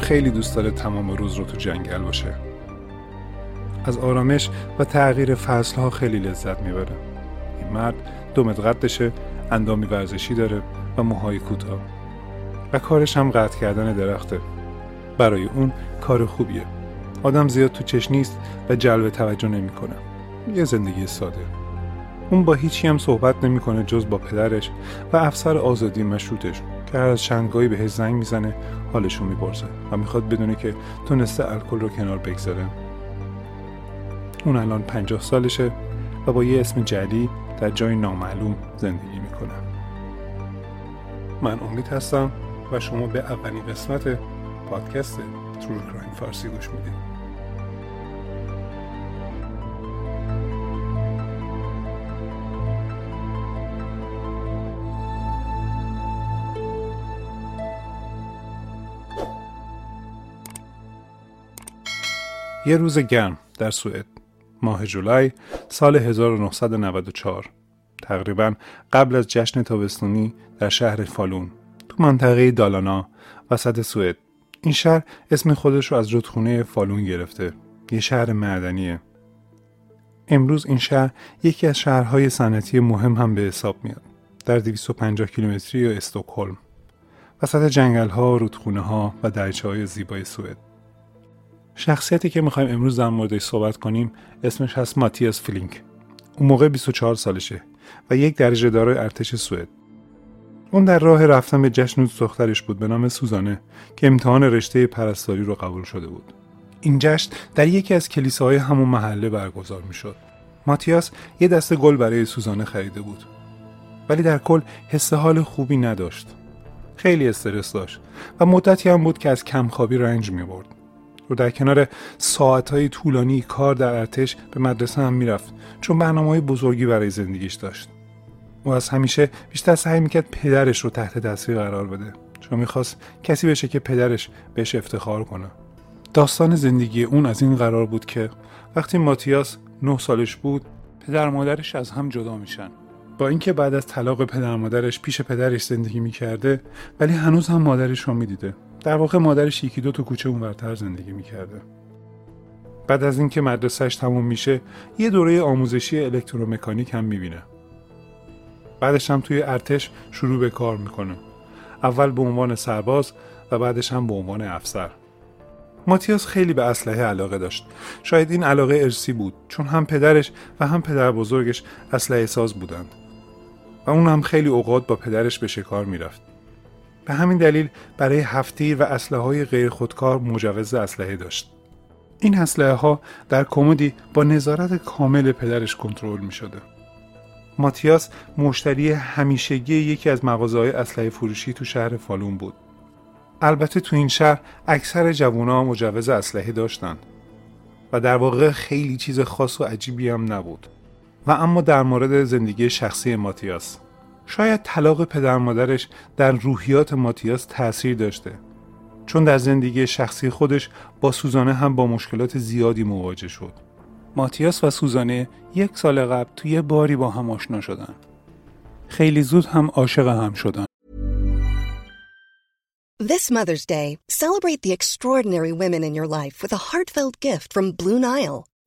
خیلی دوست داره تمام روز رو تو جنگل باشه. از آرامش و تغییر فصلها خیلی لذت می‌بره. این مرد دو قدشه اندامی ورزشی داره و موهای کوتاه. و کارش هم قطع کردن درخته. برای اون کار خوبیه. آدم زیاد تو چش نیست و جلب توجه نمی‌کنه. یه زندگی ساده. اون با هیچی هم صحبت نمی‌کنه جز با پدرش و افسر آزادی مشروطش که هر از چندگاهی بهش زنگ می‌زنه حالشون می‌پرسه و می‌خواد بدونه که تونسته الکل رو کنار بگذاره. اون الان پنجاه سالشه و با یه اسم جدی در جای نامعلوم زندگی می‌کنه. من امید هستم و شما به اولین قسمت پادکست ترور کرایم فارسی گوش می‌دید. یه روز گرم در سوئد ماه جولای سال 1994 تقریبا قبل از جشن تابستونی در شهر فالون تو منطقه دالانا وسط سوئد. این شهر اسم خودش رو از رودخونه فالون گرفته. یه شهر معدنیه. امروز این شهر یکی از شهرهای صنعتی مهم هم به حساب میاد. در 250 کیلومتری استکهلم. وسط جنگل ها، رودخونه ها و دریچه های زیبای سوئد. شخصیتی که می‌خوایم امروز در موردش صحبت کنیم اسمش هست ماتیاس فلینک. اون موقع 24 سالشه و یک درجه دارای ارتش سوئد. اون در راه رفتن به جشن دخترش بود به نام سوزانه که امتحان رشته پرستاری رو قبول شده بود. این جشن در یکی از کلیساهای همون محله برگزار می‌شد. ماتیاس یه دسته گل برای سوزانه خریده بود. ولی در کل حس حال خوبی نداشت. خیلی استرس داشت و مدتی هم بود که از کمخوابی رنج می برد. و در کنار ساعتهای طولانی کار در ارتش به مدرسه هم می‌رفت چون برنامه های بزرگی برای زندگیش داشت. او از همیشه بیشتر سعی می‌کرد پدرش رو تحت تاثیر قرار بده چون می‌خواست کسی بشه که پدرش بهش افتخار کنه. داستان زندگی اون از این قرار بود که وقتی ماتیاس نه سالش بود پدر مادرش از هم جدا میشن. با اینکه بعد از طلاق پدر مادرش پیش پدرش زندگی می‌کرده ولی هنوز هم مادرش رو می‌دیده. در واقع مادرش یکی دو تا کوچه اونورتر زندگی می‌کرده. بعد از اینکه مدرسهش تموم میشه یه دوره آموزشی الکترومکانیک هم می‌بینه. بعدش هم توی ارتش شروع به کار می‌کنه. اول به عنوان سرباز و بعدش هم به عنوان افسر. ماتیاس خیلی به اسلحه علاقه داشت. شاید این علاقه ارسی بود چون هم پدرش و هم پدر بزرگش اسلحه ساز بودند. و اون هم خیلی اوقات با پدرش به شکار می‌رفت. به همین دلیل برای هفتیر و اسلحه های غیر خودکار مجوز اسلحه داشت این اسلحه ها در کمدی با نظارت کامل پدرش کنترل می شده. ماتیاس مشتری همیشگی یکی از مغازه های اسلحه فروشی تو شهر فالون بود. البته تو این شهر اکثر جوونا مجوز اسلحه داشتند و در واقع خیلی چیز خاص و عجیبی هم نبود. و اما در مورد زندگی شخصی ماتیاس شاید طلاق پدر مادرش در روحیات ماتیاس تاثیر داشته چون در زندگی شخصی خودش با سوزانه هم با مشکلات زیادی مواجه شد. ماتیاس و سوزانه یک سال قبل توی باری با هم آشنا شدن. خیلی زود هم عاشق هم شدن. This Mother's Day, celebrate the extraordinary women in your life with a heartfelt gift from Blue Nile.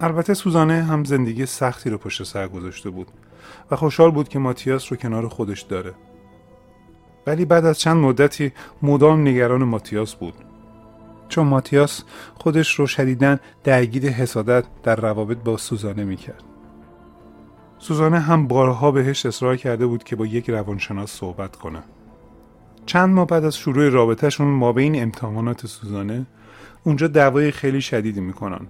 البته سوزانه هم زندگی سختی رو پشت سر گذاشته بود و خوشحال بود که ماتیاس رو کنار خودش داره. ولی بعد از چند مدتی مدام نگران ماتیاس بود. چون ماتیاس خودش رو شدیدن درگیر حسادت در روابط با سوزانه می‌کرد. سوزانه هم بارها بهش اصرار کرده بود که با یک روانشناس صحبت کنه. چند ماه بعد از شروع رابطهشون ما بین امتحانات سوزانه اونجا دعوای خیلی شدیدی می‌کنن.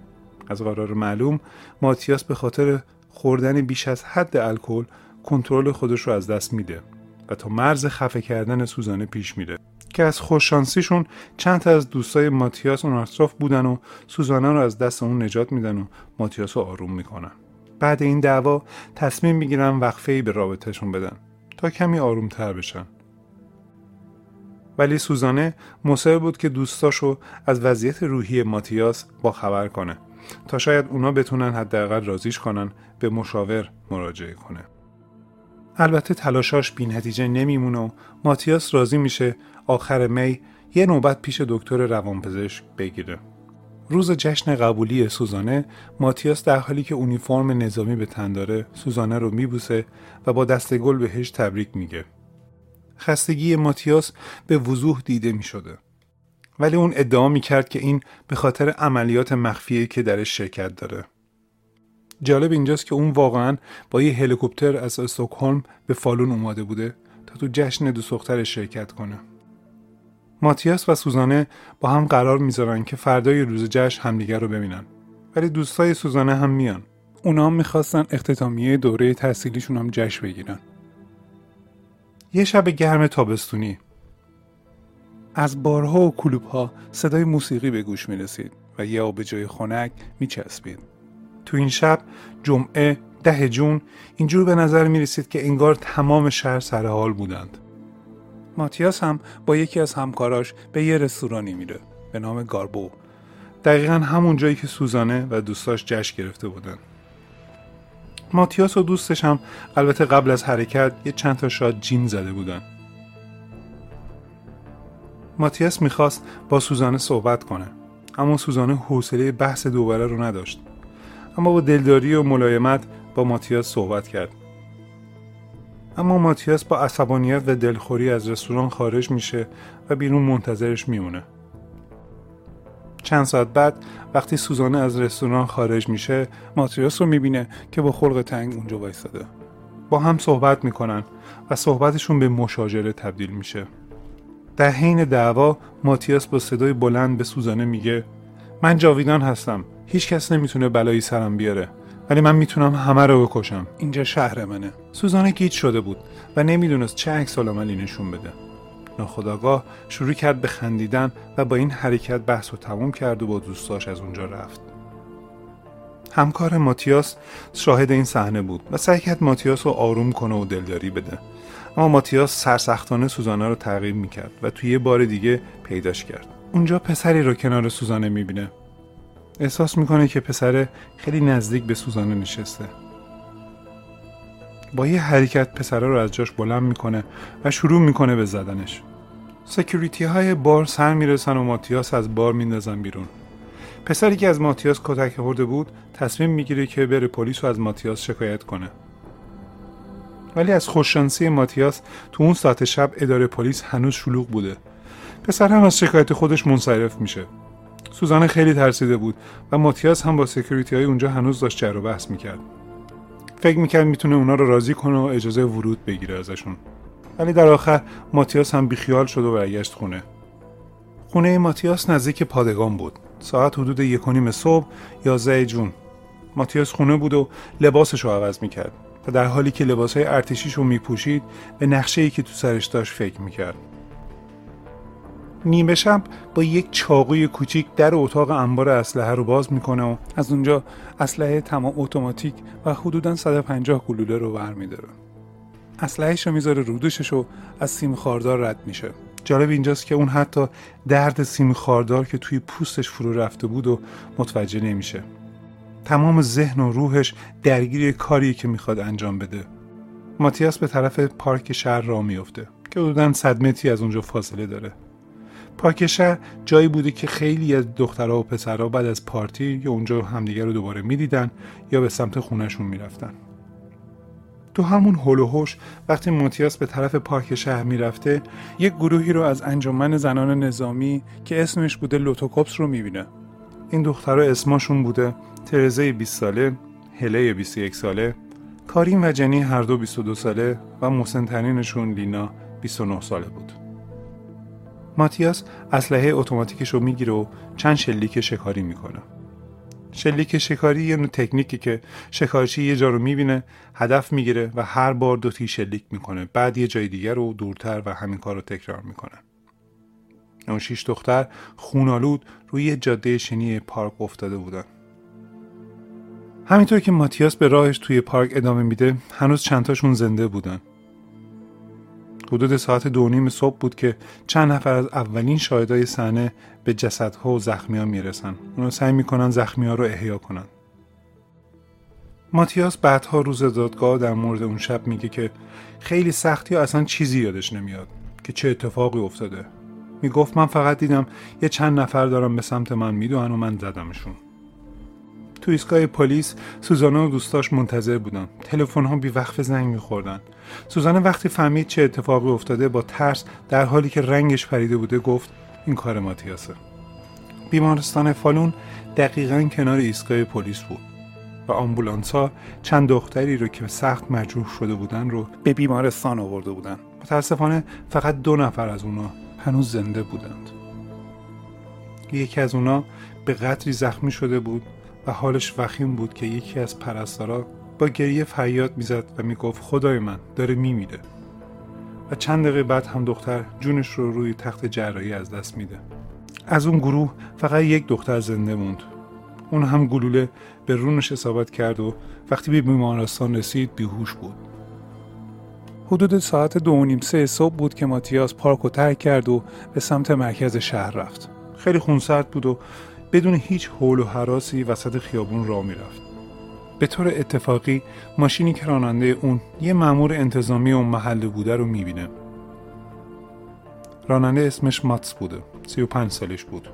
از قرار معلوم ماتیاس به خاطر خوردن بیش از حد الکل کنترل خودش رو از دست میده و تا مرز خفه کردن سوزانه پیش میره که از خوششانسیشون چند تا از دوستای ماتیاس اون اطراف بودن و سوزانه رو از دست اون نجات میدن و ماتیاس رو آروم می‌کنن. بعد این دعوا تصمیم می‌گیرن وقفه ای به رابطهشون بدن تا کمی آرومتر بشن. ولی سوزانه مصر بود که دوستاشو از وضعیت روحی ماتیاس با خبر کنه. تا شاید اونا بتونن حداقل رازیش کنن به مشاور مراجعه کنه. البته تلاشاش بی نتیجه نمیمونه و ماتیاس راضی میشه آخر می یه نوبت پیش دکتر روانپزشک بگیره. روز جشن قبولی سوزانه ماتیاس در حالی که اونیفرم نظامی به تن داره سوزانه رو میبوسه و با دست گل بهش تبریک میگه. خستگی ماتیاس به وضوح دیده می‌شده. ولی اون ادعا می‌کرد که این به خاطر عملیات مخفیه که درش شرکت داره. جالب اینجاست که اون واقعا با یه هلیکوپتر از استکهلم به فالون اومده بوده تا تو جشن دو سخترش شرکت کنه. ماتیاس و سوزانه با هم قرار می‌ذارن که فردای روز جشن همدیگر رو ببینن. ولی دوستای سوزانه هم میان. اونا هم می‌خواستن اختتامیه دوره تحصیلیشون هم جشن بگیرن. یه شب گرم تابستونی. از بارها و کلوب صدای موسیقی به گوش می رسید و یه آب جای خنک می چسبید. تو این شب جمعه ده جون اینجور به نظر می رسید که انگار تمام شهر سر حال بودند. ماتیاس هم با یکی از همکاراش به یه رستورانی میره به نام گاربو. دقیقا همون جایی که سوزانه و دوستاش جشن گرفته بودن. ماتیاس و دوستش هم البته قبل از حرکت یه چند تا شاد جین زده بودن. ماتیاس می‌خواست با سوزانه صحبت کنه اما سوزانه حوصله بحث دوباره رو نداشت. اما با دلداری و ملایمت با ماتیاس صحبت کرد. اما ماتیاس با عصبانیت و دلخوری از رستوران خارج میشه و بیرون منتظرش میمونه. چند ساعت بعد وقتی سوزانه از رستوران خارج میشه ماتیاس رو می‌بینه که با خلق تنگ اونجا وایستاده. با هم صحبت می‌کنن و صحبتشون به مشاجره تبدیل میشه. در حین دعوا ماتیاس با صدای بلند به سوزانه میگه من جاویدان هستم هیچ کس نمی‌تونه بلایی سرم بیاره ولی من می‌تونم همه رو بکشم. اینجا شهر منه. سوزانه گیج شده بود و نمی‌دونست چه عکس عملی نشون بده. ناخداگاه شروع کرد به خندیدن و با این حرکت بحث و تموم کرد و با دوستاش از اونجا رفت. همکار ماتیاس شاهد این صحنه بود و سعی کرد ماتیاس رو آروم کنه و دلداری بده. اما ماتیاس سرسختانه سوزانه رو تغییر می‌کرد و توی یه بار دیگه پیداش کرد. اونجا پسری رو کنار سوزانه می‌بینه. احساس می‌کنه که پسر خیلی نزدیک به سوزانه نشسته. با یه حرکت پسره رو از جاش بلند می‌کنه و شروع می‌کنه به زدنش. security های بار سر می‌رسن و ماتیاس از بار میندازن بیرون. پسری که از ماتیاس کتک خورده بود تصمیم می‌گیره که بره پلیس رو از ماتیاس شکایت کنه. ولی از خوششانسی ماتیاس تو اون ساعت شب اداره پلیس هنوز شلوغ بوده. پسر هم از شکایت خودش منصرف میشه. سوزانه خیلی ترسیده بود و ماتیاس هم با security های اونجا هنوز داشت جر و بحث می‌کرد. فکر می‌کرد می‌تونه اونا رو راضی کنه و اجازه ورود بگیره ازشون. ولی در آخر ماتیاس هم بیخیال شد و برگشت خونه. خونه ماتیاس نزدیک پادگان بود. ساعت حدود یک نیم صبح یازده جون. ماتیاس خونه بود و لباسش رو عوض می‌کرد. در حالی که لباسهای ارتشیش رو میپوشید به نقشه ای که تو سرش داشت فکر می‌کرد. نیمه شب با یک چاقوی کوچیک در اتاق انبار اسلحه رو باز می‌کنه و از اونجا اسلحه تمام اتوماتیک و حدودا 150 گلوله رو برمیداره. اسلحهش رو می‌ذاره رو دوشش و از سیم خاردار رد میشه. جالب اینجاست که اون حتی درد سیم خاردار که توی پوستش فرو رفته بود و متوجه نمیشه. تمام ذهن و روحش درگیر کاری که می‌خواد انجام بده. ماتیاس به طرف پارک شهر را میفته که حدودا صد متری از اونجا فاصله داره. پارک شهر جایی بوده که خیلی از دخترها و پسرها بعد از پارتی یا اونجا همدیگر رو دوباره می‌دیدن یا به سمت خونهشون می‌رفتن. تو همون هول وقتی ماتیاس به طرف پارک شهر می‌رفته یک گروهی رو از انجمن زنان نظامی که اسمش بوده لوتوکوپس رو می‌بینه. این دخترها اسمشون بوده ترزه 20 ساله هله 21 ساله کارین و جنی هر دو 22 ساله و مسنترینشون لینا 29 ساله بود. ماتیاس اسلحه اتوماتیکش رو می‌گیره و چند شلیک شکاری می‌کنه. شلیک شکاری یه نوع تکنیکی که شکارچی یه جا رو می‌بینه هدف می‌گیره و هر بار دو تی شلیک می‌کنه. بعد یه جای دیگر رو دورتر و همین کار رو تکرار می‌کنه. اون شیش دختر خونالود روی جاده شنی پارک افتاده بودن. همینطور که ماتیاس به راهش توی پارک ادامه میده هنوز چندتاشون زنده بودن. حدود ساعت دو نیم صبح بود که چند نفر از اولین شاهدای صحنه به جسدها و زخمی می‌رسن. اونا سعی می‌کنن زخمی ها رو احیا کنن. ماتیاس بعدها روز دادگاه در مورد اون شب میگه که خیلی سختی و اصلا چیزی یادش نمیاد که چه اتفاقی افتاده. می‌گفت من فقط دیدم یه چند نفر دارم به سمت من می‌دونن و من زدمشون. تو ایستگاه پلیس سوزانه و دوستاش منتظر بودن. تلفن ها بی وقف زنگ میخوردن. سوزانه وقتی فهمید چه اتفاقی افتاده با ترس در حالی که رنگش پریده بوده گفت این کار ماتیاسه. بیمارستان فالون دقیقا کنار ایستگاه پلیس بود و آمبولانس ها چند دختری رو که سخت مجروح شده بودن رو به بیمارستان آورده بودن. متاسفانه فقط دو نفر از اونا هنوز زنده بودند. یکی از اونا به قدری زخمی شده بود حالش وخیم بود که یکی از پرستارا با گریه فریاد می‌زد و می‌گفت خدای من داره میمیره. و چند دقیقه بعد هم دختر جونش رو روی تخت جراحی از دست میده. از اون گروه فقط یک دختر زنده موند. اون هم گلوله به رونش اصابت کرد و وقتی به بیمارستان رسید بیهوش بود. حدود ساعت دو و نیم سه صبح بود که ماتیاس پارک رو ترک کرد و به سمت مرکز شهر رفت. خیلی خونسرد بود و بدون هیچ حول و حراسی وسط خیابون راه می‌رفت. به طور اتفاقی ماشینی که راننده اون یه مأمور انتظامی اون محله بوده رو می‌بینه. راننده اسمش ماتس بوده 35 سالش بود.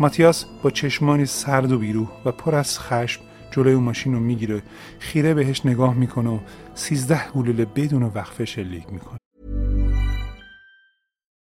ماتیاس با چشمانی سرد و بیروح و پر از خشم جلوی اون ماشین رو می‌گیره خیره بهش نگاه می‌کنه و سیزده گلوله بدون وقفه شلیک می‌کنه.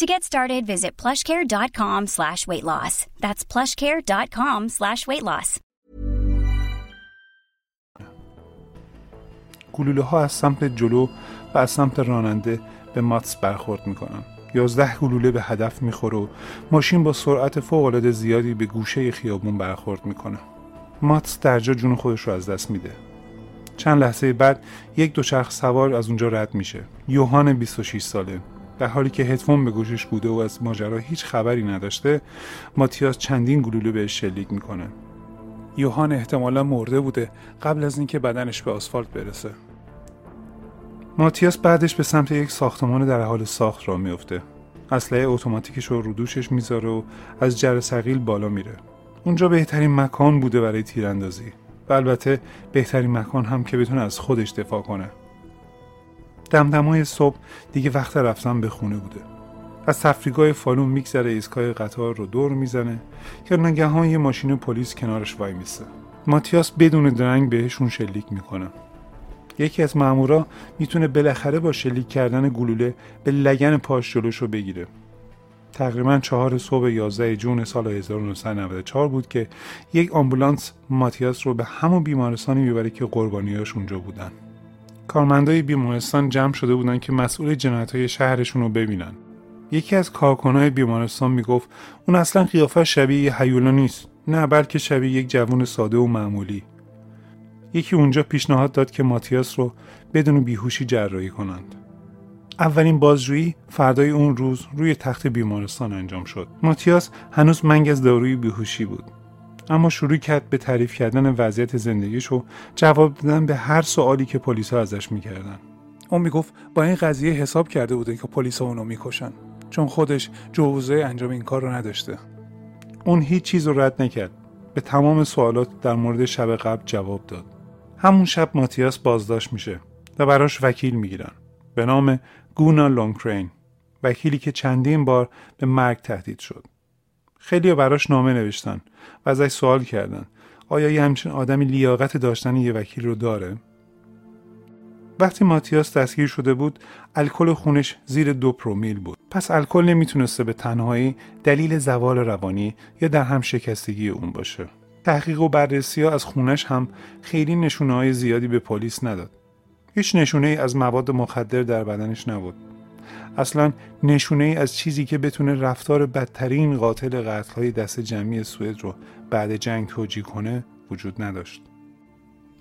To get started, visit plushcare.com slash weight loss. That's plushcare.com slash weight loss. گلوله ها از سمت جلو و از سمت راننده به ماتس برخورد می‌کنن. یازده گلوله به هدف می‌خوره و ماشین با سرعت فوق زیادی به گوشه خیابون برخورد می‌کنه. ماتس در جا جون خودش رو از دست میده چند لحظه بعد یک دوچرخ سوار از اونجا رد میشه یوهان 26 ساله در حالی که هدفون به گوشش بوده و از ماجرا هیچ خبری نداشته ماتیاس چندین گلوله بهش شلیک می‌کنه. یوهان احتمالا مرده بوده قبل از اینکه بدنش به آسفالت برسه. ماتیاس بعدش به سمت یک ساختمان در حال ساخت را میفته اسلحه اتوماتیکش رو رو دوشش می‌ذاره و از جر بالا میره. اونجا بهترین مکان بوده برای تیراندازی و البته بهترین مکان هم که بتونه از خودش دفاع کنه. دمدمای صبح دیگه وقت رفتن به خونه بوده. از تفریگاه فالون میگذره ایستگاه قطار رو دور می‌زنه که ناگهان یه ماشین پلیس کنارش وای میسه. ماتیاس بدون درنگ بهشون شلیک می‌کنه. یکی از مامورا می‌تونه بالاخره با شلیک کردن گلوله به لگن پاش جلوش رو بگیره. تقریبا چهار صبح 11 جون سال 1994 بود که یک آمبولانس ماتیاس رو به همون بیمارستانی می‌بره که قربانیاش اونجا بودن. کارمندای بیمارستان جمع شده بودن که مسئول جنایت های شهرشون رو ببینن. یکی از کارکنای بیمارستان می‌گفت اون اصلا قیافه شبیه یه هیولا نیست نه بلکه شبیه یک جوان ساده و معمولی. یکی اونجا پیشنهاد داد که ماتیاس رو بدون بیهوشی جراحی کنند. اولین بازجویی فردای اون روز روی تخت بیمارستان انجام شد. ماتیاس هنوز منگ از داروی بیهوشی بود. اما شروع کرد به تعریف کردن وضعیت زندگیش و جواب دادن به هر سوالی که پلیس ازش می‌کردن. اون می‌گفت با این قضیه حساب کرده بوده که پلیس اونو می‌کشن چون خودش جوزه انجام این کار رو نداشته. اون هیچ چیز رو رد نکرد. به تمام سوالات در مورد شب قبل جواب داد. همون شب ماتیاس بازداشت میشه و براش وکیل می‌گیرن. به نام گونا لونگکرین وکیلی که چندین بار به مرگ تهدید شد. خیلی براش نامه نوشتن و ازش سوال کردن. آیا یه همچین آدمی لیاقت داشتن یه وکیل رو داره؟ وقتی ماتیاس دستگیر شده بود الکل خونش زیر دو پرومیل بود. پس الکل نمی‌تونسته به تنهایی دلیل زوال روانی یا در هم شکستگی اون باشه. تحقیق و بررسی ها از خونش هم خیلی نشونه های زیادی به پلیس نداد. هیچ نشونه ای از مواد مخدر در بدنش نبود. اصلا نشونه ای از چیزی که بتونه رفتار بدترین قاتل قتل های دست جمعی سوئد رو بعد جنگ توجیه کنه وجود نداشت.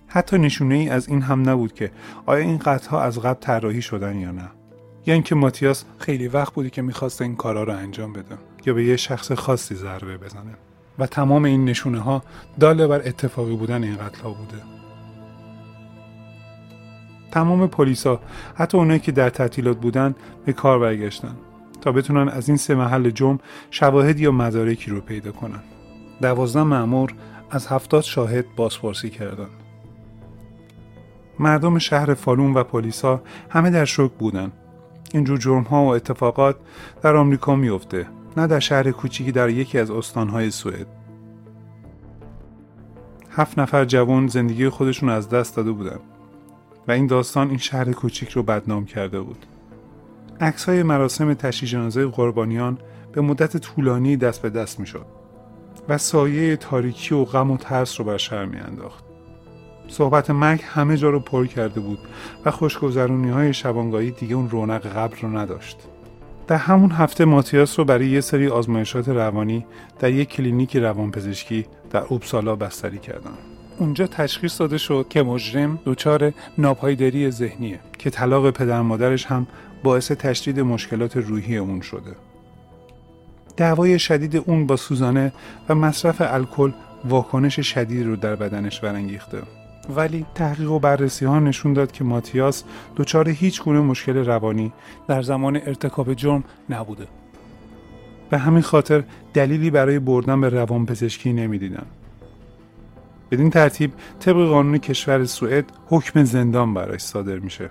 حتی نشونه ای از این هم نبود که آیا این قتل ها از قبل طراحی شدن یا نه. یا اینکه ماتیاس خیلی وقت بودی که می‌خواست این کارا رو انجام بده یا به یه شخص خاصی ضربه بزنه. و تمام این نشونه ها داله بر اتفاقی بودن این قتل ها بوده. تمام پلیسا حتی اونایی که در تعطیلات بودن به کار برگشتن تا بتونن از این سه محل جمع شواهد یا مدارکی رو پیدا کنن. دوازده معمور از هفتاد شاهد بازپرسی کردند مردم شهر فالون و پلیسا همه در شوک بودن. اینجور جرم ها و اتفاقات در آمریکا میفته نه در شهر کوچیکی در یکی از استانهای سوئد. هفت نفر جوان زندگی خودشون از دست داده بودن. و این داستان این شهر کوچیک رو بدنام کرده بود عکس های مراسم تشییع جنازه قربانیان به مدت طولانی دست به دست می شد و سایه تاریکی و غم و ترس رو بر شهر می انداخت. صحبت مرگ همه جا رو پر کرده بود و خوشگذرونی های شبانگاهی دیگه اون رونق قبل رو نداشت. در همون هفته ماتیاس رو برای یه سری آزمایشات روانی در یک کلینیک روانپزشکی در اوبسالا بستری کردن. اونجا تشخیص داده شد که مجرم دچار ناپایداری ذهنیه که طلاق پدر مادرش هم باعث تشدید مشکلات روحی اون شده. دعوای شدید اون با سوزانه و مصرف الکل واکنش شدید رو در بدنش برانگیخته. ولی تحقیق و بررسی ها نشون داد که ماتیاس دچار هیچ گونه مشکل روانی در زمان ارتکاب جرم نبوده. به همین خاطر دلیلی برای بردن به روانپزشکی نمی‌دیدن. بدین ترتیب طبق قانون کشور سوئد حکم زندان برایش صادر میشه.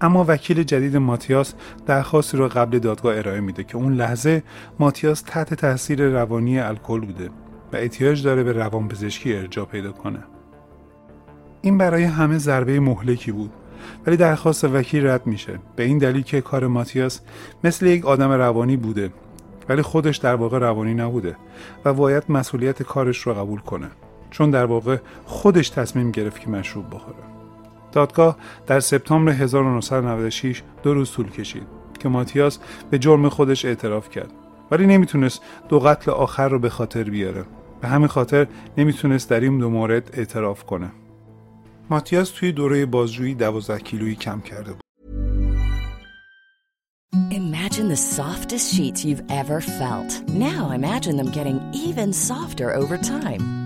اما وکیل جدید ماتیاس درخواستی را قبل دادگاه ارائه میده که اون لحظه ماتیاس تحت تاثیر روانی الکل بوده و احتیاج داره به روانپزشکی ارجاع پیدا کنه. این برای همه ضربه مهلکی بود ولی درخواست وکیل رد میشه به این دلیل که کار ماتیاس مثل یک آدم روانی بوده ولی خودش در واقع روانی نبوده و باید مسئولیت کارش رو قبول کنه چون در واقع خودش تصمیم گرفت که مشروب بخوره. دادگاه در سپتامبر 1996 دو روز طول کشید که ماتیاس به جرم خودش اعتراف کرد. ولی نمی‌تونست دو قتل آخر رو به خاطر بیاره. به همین خاطر نمی‌تونست در این دو مورد اعتراف کنه. ماتیاس توی دوره بازجویی 12 کیلویی کم کرده بود. Imagine the softest sheets you've ever felt. Now imagine them getting even softer over time.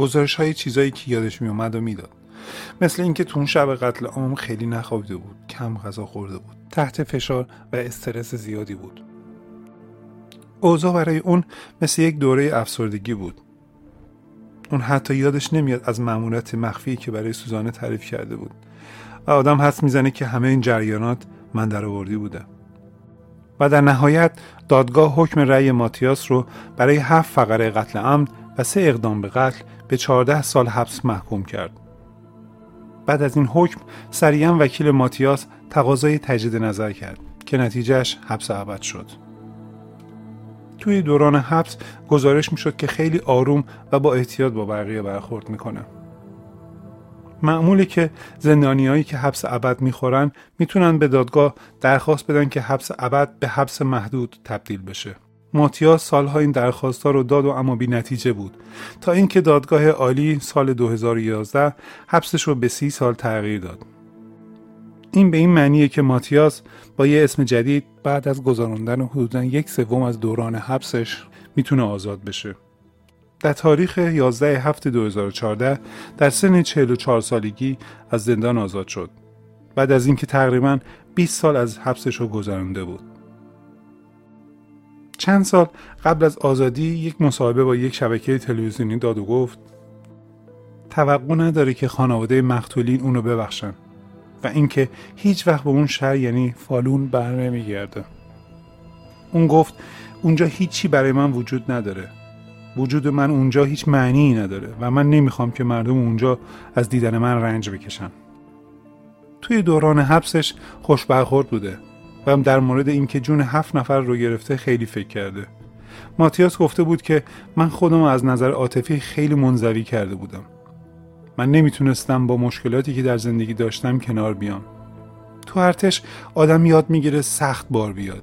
گزارش های چیزایی که یادش می اومد و می‌داد. مثل اینکه تو اون شب قتل عام خیلی نخوابیده بود کم غذا خورده بود تحت فشار و استرس زیادی بود. اوضاع برای اون مثل یک دوره افسردگی بود. اون حتی یادش نمیاد از مأموریت مخفی که برای سوزانه تعریف کرده بود. و آدم حس می‌زنه که همه این جریانات من در آوردی بوده. و در نهایت دادگاه حکم رأی ماتیاس رو برای هفت فقره قتل عمد سه اقدام به قتل به 14 سال حبس محکوم کرد. بعد از این حکم سریعا وکیل ماتیاس تقاضای تجدید نظر کرد که نتیجهش حبس ابد شد. توی دوران حبس گزارش می‌شد که خیلی آروم و با احتیاط با بقیه برخورد می‌کنه. معمولی که زندانیایی که حبس ابد می‌خورن می‌تونن به دادگاه درخواست بدن که حبس ابد به حبس محدود تبدیل بشه. ماتیاس سالها این درخواستها رو داد و اما بی نتیجه بود. تا اینکه دادگاه عالی سال 2011 حبسش رو به سی سال تغییر داد. این به این معنیه که ماتیاس با یه اسم جدید بعد از گذراندن حدودا یک سوم از دوران حبسش می‌تونه آزاد بشه. در تاریخ 11 هفته 2014 در سن 44 سالگی از زندان آزاد شد. بعد از اینکه تقریبا 20 سال از حبسش رو گذرانده بود. چند سال قبل از آزادی یک مصاحبه با یک شبکه تلویزیونی داد و گفت توقع نداره که خانواده مقتولین اونو ببخشن و اینکه هیچ وقت به اون شهر یعنی فالون بر نمیگرده. اون گفت اونجا هیچی برای من وجود نداره. وجود من اونجا هیچ معنی نداره و من نمی‌خوام که مردم اونجا از دیدن من رنج بکشن. توی دوران حبسش خوش برخورد بوده. و هم در مورد اینکه جون هفت نفر رو گرفته خیلی فکر کرده. ماتیاس گفته بود که من خودم از نظر عاطفی خیلی منزوی کرده بودم. من نمی‌تونستم با مشکلاتی که در زندگی داشتم کنار بیام. تو ارتش آدم یاد می‌گیره سخت بار بیاد.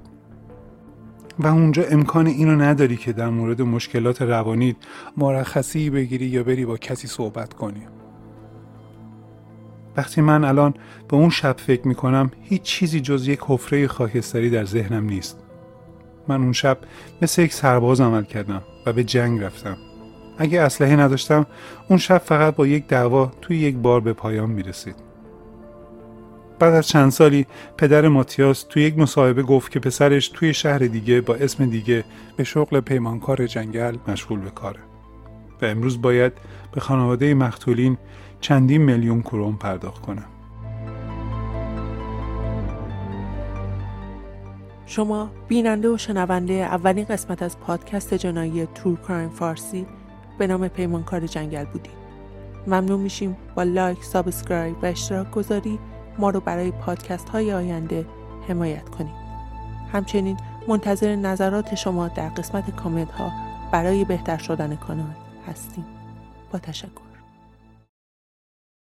و اونجا امکان اینو نداری که در مورد مشکلات روانیت مرخصی بگیری یا بری با کسی صحبت کنی. وقتی من الان به اون شب فکر می‌کنم هیچ چیزی جز یک حفره خاکستری در ذهنم نیست. من اون شب مثل یک سرباز عمل کردم و به جنگ رفتم. اگه اسلحه نداشتم اون شب فقط با یک دعوا توی یک بار به پایان می‌رسید. بعد از چند سالی پدر ماتیاس توی یک مصاحبه گفت که پسرش توی شهر دیگه با اسم دیگه به شغل پیمانکار جنگل مشغول به کاره. و امروز باید به خانواده مقتولین چندین میلیون کرون پرداخت کنه شما بیننده و شنونده اولین قسمت از پادکست جنایی True Crime فارسی به نام پیمانکار جنگل بودید. ممنون میشیم با like، subscribe و اشتراک گذاری ما رو برای پادکست های آینده حمایت کنید. همچنین منتظر نظرات شما در قسمت کامنت ها برای بهتر شدن کانال هستیم. با تشکر.